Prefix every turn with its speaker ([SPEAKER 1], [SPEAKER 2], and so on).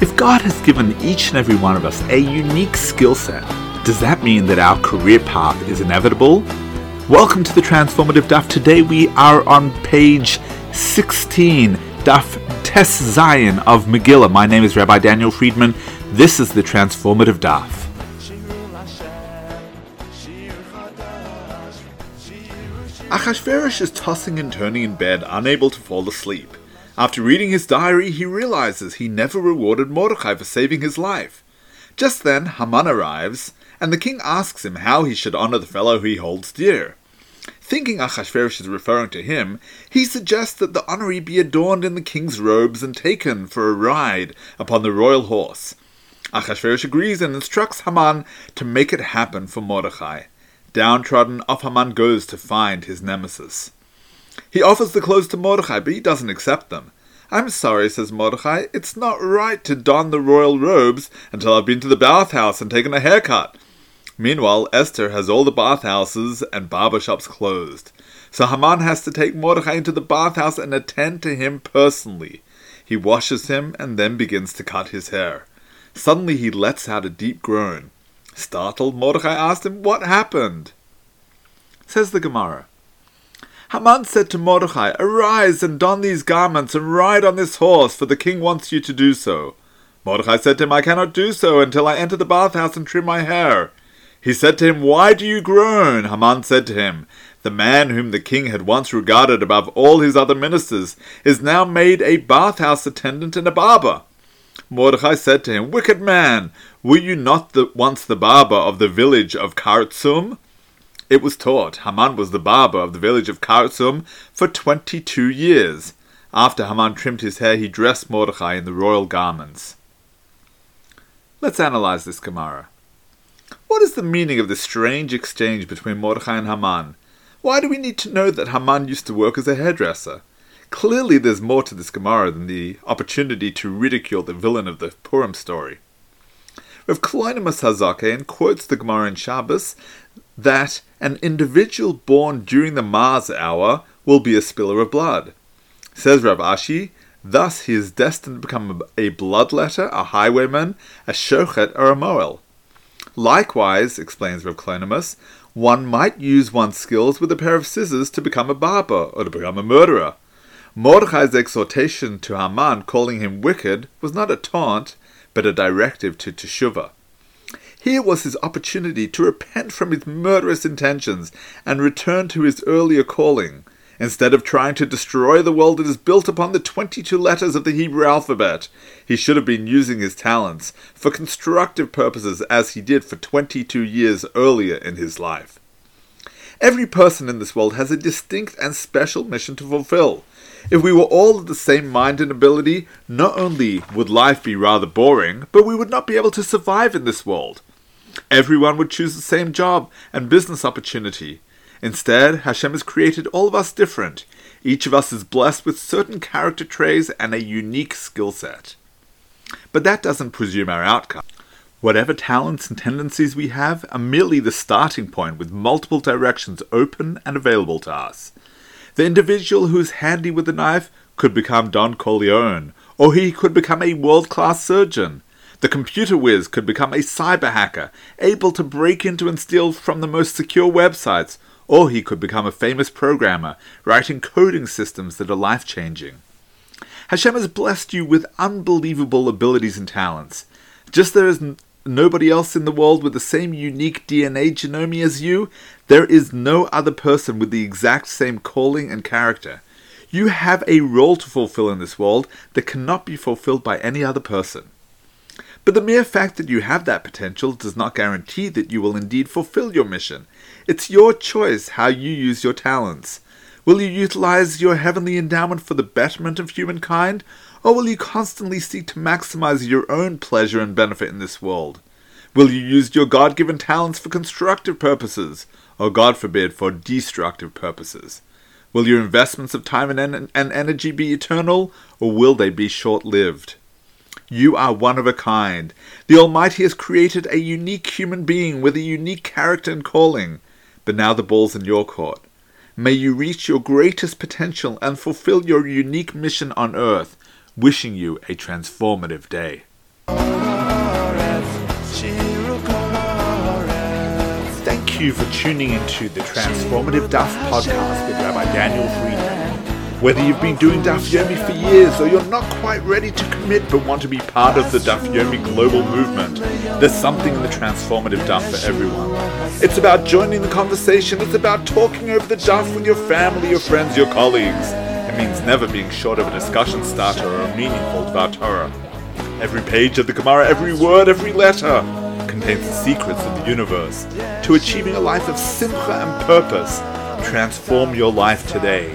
[SPEAKER 1] If God has given each and every one of us a unique skill set, does that mean that our career path is inevitable? Welcome to the Transformative Daf. Today we are on page 16, Daf Tes Zayin of Megillah. My name is Rabbi Daniel Friedman. This is the Transformative Daf. Achashverosh is tossing and turning in bed, unable to fall asleep. After reading his diary, he realizes he never rewarded Mordecai for saving his life. Just then, Haman arrives, and the king asks him how he should honor the fellow he holds dear. Thinking Achashverosh is referring to him, he suggests that the honoree be adorned in the king's robes and taken for a ride upon the royal horse. Achashverosh agrees and instructs Haman to make it happen for Mordecai. Downtrodden, off Haman goes to find his nemesis. He offers the clothes to Mordecai, but he doesn't accept them. I'm sorry, says Mordecai, it's not right to don the royal robes until I've been to the bathhouse and taken a haircut. Meanwhile, Esther has all the bathhouses and barber shops closed. So Haman has to take Mordecai into the bathhouse and attend to him personally. He washes him and then begins to cut his hair. Suddenly he lets out a deep groan. Startled, Mordecai asked him what happened. Says the Gemara. Haman said to Mordecai, Arise and don these garments and ride on this horse, for the king wants you to do so. Mordecai said to him, I cannot do so until I enter the bathhouse and trim my hair. He said to him, Why do you groan? Haman said to him, The man whom the king had once regarded above all his other ministers is now made a bathhouse attendant and a barber. Mordecai said to him, Wicked man, were you not the, once the barber of the village of Kartsum? It was taught Haman was the barber of the village of Kartsum for twenty-two years. After Haman trimmed his hair, he dressed Mordechai in the royal garments. Let's analyze this Gemara. What is the meaning of this strange exchange between Mordechai and Haman? Why do we need to know that Haman used to work as a hairdresser? Clearly, there's more to this Gemara than the opportunity to ridicule the villain of the Purim story. Rav Kalonimus Hazaken quotes the Gemara in Shabbos that an individual born during the Mars hour will be a spiller of blood. Says Rav Ashi, thus he is destined to become a bloodletter, a highwayman, a shochet, or a mohel. Likewise, explains Rav Kalonimus, one might use one's skills with a pair of scissors to become a barber or to become a murderer. Mordecai's exhortation to Haman, calling him wicked, was not a taunt, but a directive to Teshuvah. Here was his opportunity to repent from his murderous intentions and return to his earlier calling. Instead of trying to destroy the world that is built upon the 22 letters of the Hebrew alphabet, he should have been using his talents for constructive purposes as he did for 22 years earlier in his life. Every person in this world has a distinct and special mission to fulfill. If we were all of the same mind and ability, not only would life be rather boring, but we would not be able to survive in this world. Everyone would choose the same job and business opportunity. Instead, Hashem has created all of us different. Each of us is blessed with certain character traits and a unique skill set. But that doesn't presume our outcome. Whatever talents and tendencies we have are merely the starting point with multiple directions open and available to us. The individual who is handy with a knife could become Don Corleone, or he could become a world class surgeon. The computer whiz could become a cyber hacker, able to break into and steal from the most secure websites, or he could become a famous programmer, writing coding systems that are life changing. Hashem has blessed you with unbelievable abilities and talents. Just there is nobody else in the world with the same unique DNA genome as you, there is no other person with the exact same calling and character. You have a role to fulfill in this world that cannot be fulfilled by any other person. But the mere fact that you have that potential does not guarantee that you will indeed fulfill your mission. It's your choice how you use your talents. Will you utilize your heavenly endowment for the betterment of humankind, or will you constantly seek to maximize your own pleasure and benefit in this world? Will you use your God given talents for constructive purposes, or God forbid, for destructive purposes? Will your investments of time and, en- and energy be eternal, or will they be short lived? You are one of a kind. The Almighty has created a unique human being with a unique character and calling. But now the ball's in your court. May you reach your greatest potential and fulfill your unique mission on earth. Wishing you a transformative day. Thank you for tuning into the Transformative Daf podcast with Rabbi Daniel Friedman. Whether you've been doing Daf Yomi for years or you're not quite ready to commit but want to be part of the Daf Yomi global movement, there's something in the Transformative Daf for everyone. It's about joining the conversation, it's about talking over the Daf with your family, your friends, your colleagues. It means never being short of a discussion starter or a meaningful Dvar Torah. Every page of the Gemara, every word, every letter contains the secrets of the universe. To achieving a life of simcha and purpose, transform your life today.